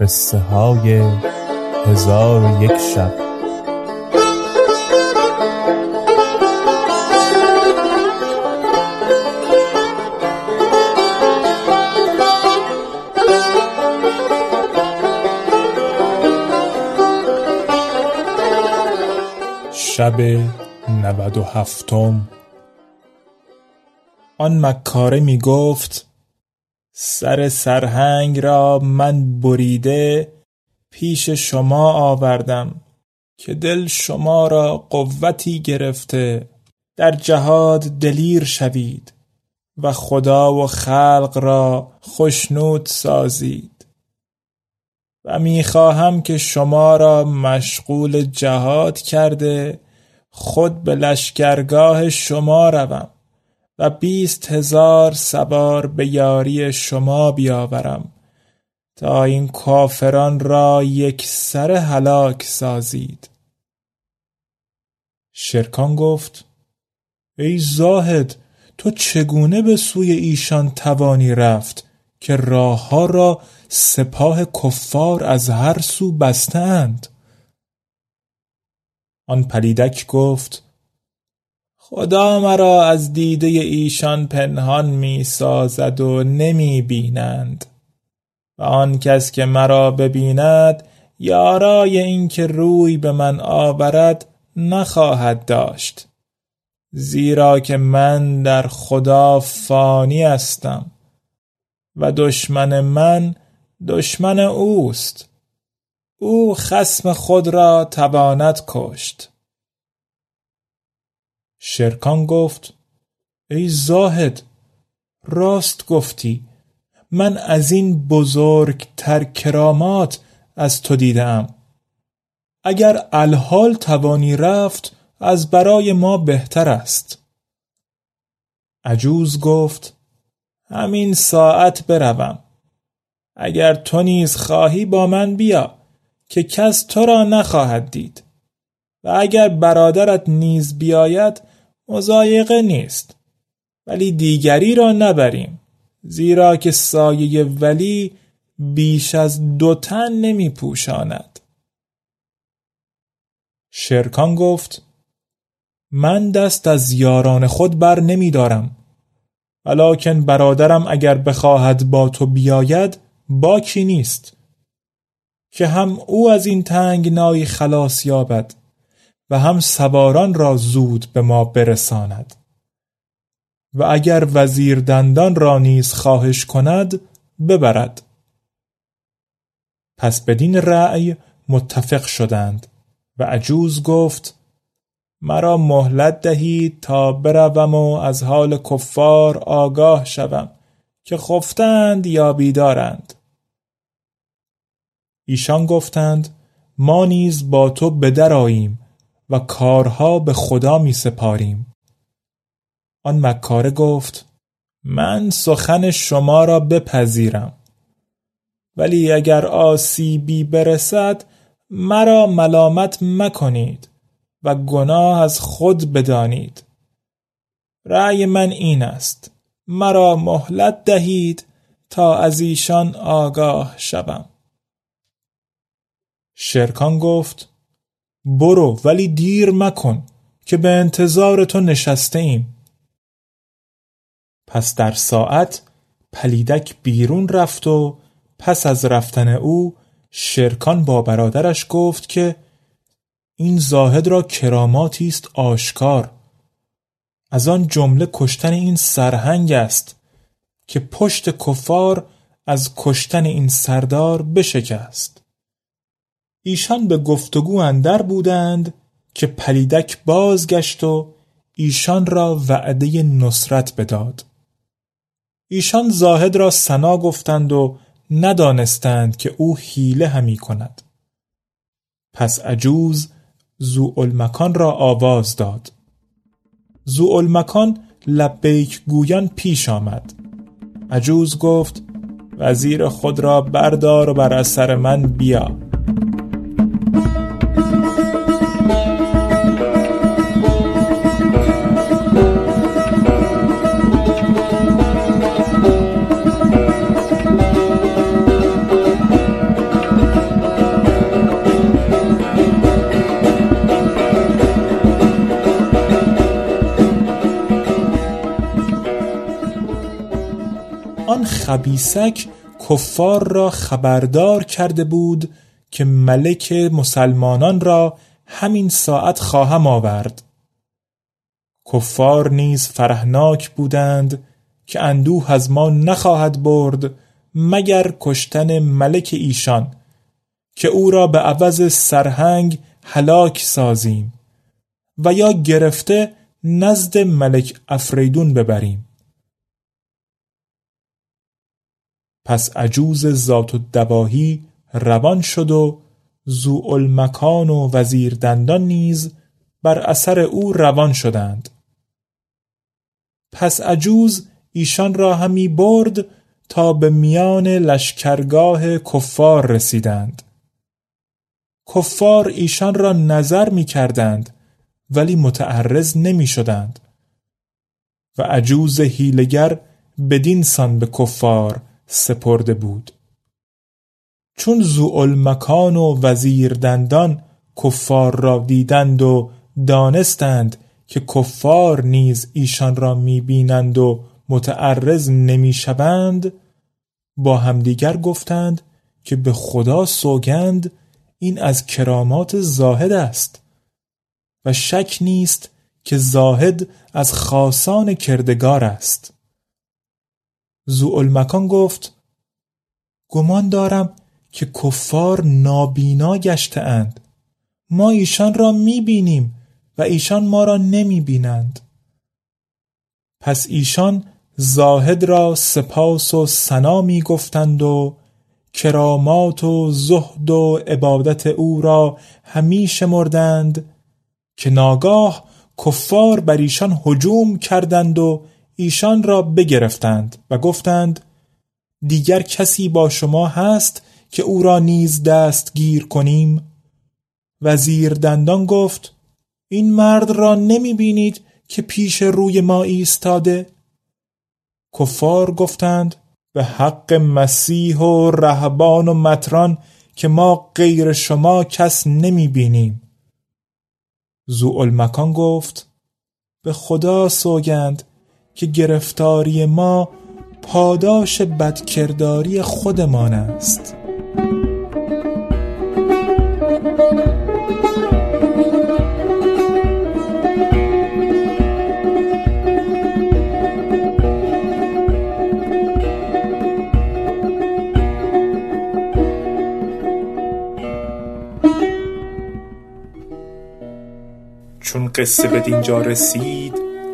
قصه های هزار و یک شب. شب نود و هفتم. آن مکاره می گفت سر سرهنگ را من بریده پیش شما آوردم که دل شما را قوتی گرفته. در جهاد دلیر شوید و خدا و خلق را خشنود سازید. و می‌خواهم که شما را مشغول جهاد کرده خود به لشکرگاه شما روم. و بیست هزار سوار به یاری شما بیاورم تا این کافران را یک سر هلاک سازید. شرکان گفت ای زاهد تو چگونه به سوی ایشان توانی رفت که راه ها را سپاه کفار از هر سو بستند آن پلیدک گفت خدا مرا از دیده ایشان پنهان می سازد و نمی بینند و آن کس که مرا ببیند یارای این که روی به من آورد نخواهد داشت. زیرا که من در خدا فانی هستم و دشمن من دشمن اوست. او خسم خود را تواند کشت. شرکان گفت ای زاهد راست گفتی من از این بزرگتر کرامات از تو دیدم اگر الحال توانی رفت از برای ما بهتر است. عجوز گفت همین ساعت بروم. اگر تو نیز خواهی با من بیا که کس تو را نخواهد دید. و اگر برادرت نیز بیاید مضایقه نیست. ولی دیگری را نبریم. زیرا که سایه ولی بیش از دو تن نمی پوشاند شرکان گفت من دست از یاران خود بر نمی دارم ولیکن برادرم اگر بخواهد با تو بیاید باکی نیست. که هم او از این تنگنایی خلاص یابد. و هم سواران را زود به ما برساند. و اگر وزیر دندان را نیز خواهش کند ببرد. پس بدین رأی متفق شدند و عجوز گفت مرا مهلت دهید تا بروم و از حال کفار آگاه شوم که خفتند یا بیدارند. ایشان گفتند ما نیز با تو بدرآییم و کارها به خدا می سپاریم. آن مکاره گفت من سخن شما را بپذیرم. ولی اگر آسیبی برسد مرا ملامت مکنید و گناه از خود بدانید. رأی من این است مرا مهلت دهید تا از ایشان آگاه شوم. شرکان گفت برو ولی دیر مکن که به انتظار تو نشسته ایم. پس در ساعت پلیدک بیرون رفت و پس از رفتن او شرکان با برادرش گفت که این زاهد را کراماتی است آشکار. از آن جمله کشتن این سرهنگ است که پشت کفار از کشتن این سردار بشکست. ایشان به گفتگو اندر بودند که پلیدک بازگشت و ایشان را وعده نصرت بداد. ایشان زاهد را سنا گفتند و ندانستند که او حیله همی کند. پس عجوز زوالمکان را آواز داد. زوالمکان لبیک گویان پیش آمد. عجوز گفت وزیر خود را بردار و بر اثر من بیا. خبیسک کفار را خبردار کرده بود که ملک مسلمانان را همین ساعت خواهم آورد. کفار نیز فرهناک بودند که اندوه از ما نخواهد برد مگر کشتن ملک ایشان که او را به عوض سرهنگ هلاک سازیم و یا گرفته نزد ملک افریدون ببریم. پس عجوز ذات و دواهی روان شد و زوالمکان و وزیر دندان نیز بر اثر او روان شدند. پس عجوز ایشان را همی برد تا به میان لشکرگاه کفار رسیدند. کفار ایشان را نظر می کردند ولی متعرض نمی شدند. و عجوز هیلگر بدین سان به کفار سپرده بود. چون مکان و وزیر دندان کفار را دیدند و دانستند که کفار نیز ایشان را می‌بینند و متعرض نمی‌شوند با همدیگر گفتند که به خدا سوگند این از کرامات زاهد است و شک نیست که زاهد از خاصان کردگار است. زوالمکان گفت گمان دارم که کفار نابینا گشته اند ما ایشان را می بینیم و ایشان ما را نمی بینند پس ایشان زاهد را سپاس و سنا می گفتند و کرامات و زهد و عبادت او را همیشه مردند که ناگاه کفار بر ایشان هجوم کردند و ایشان را بگرفتند و گفتند دیگر کسی با شما هست که او را نیز دست گیر کنیم؟ وزیر دندان گفت این مرد را نمی بینید که پیش روی ما ایستاده؟ کفار گفتند به حق مسیح و رهبان و متران که ما غیر شما کس نمی بینیم. زوالمکان گفت به خدا سوگند که گرفتاری ما پاداش بدکرداری خودمان است. چون قصه به دینجا رسید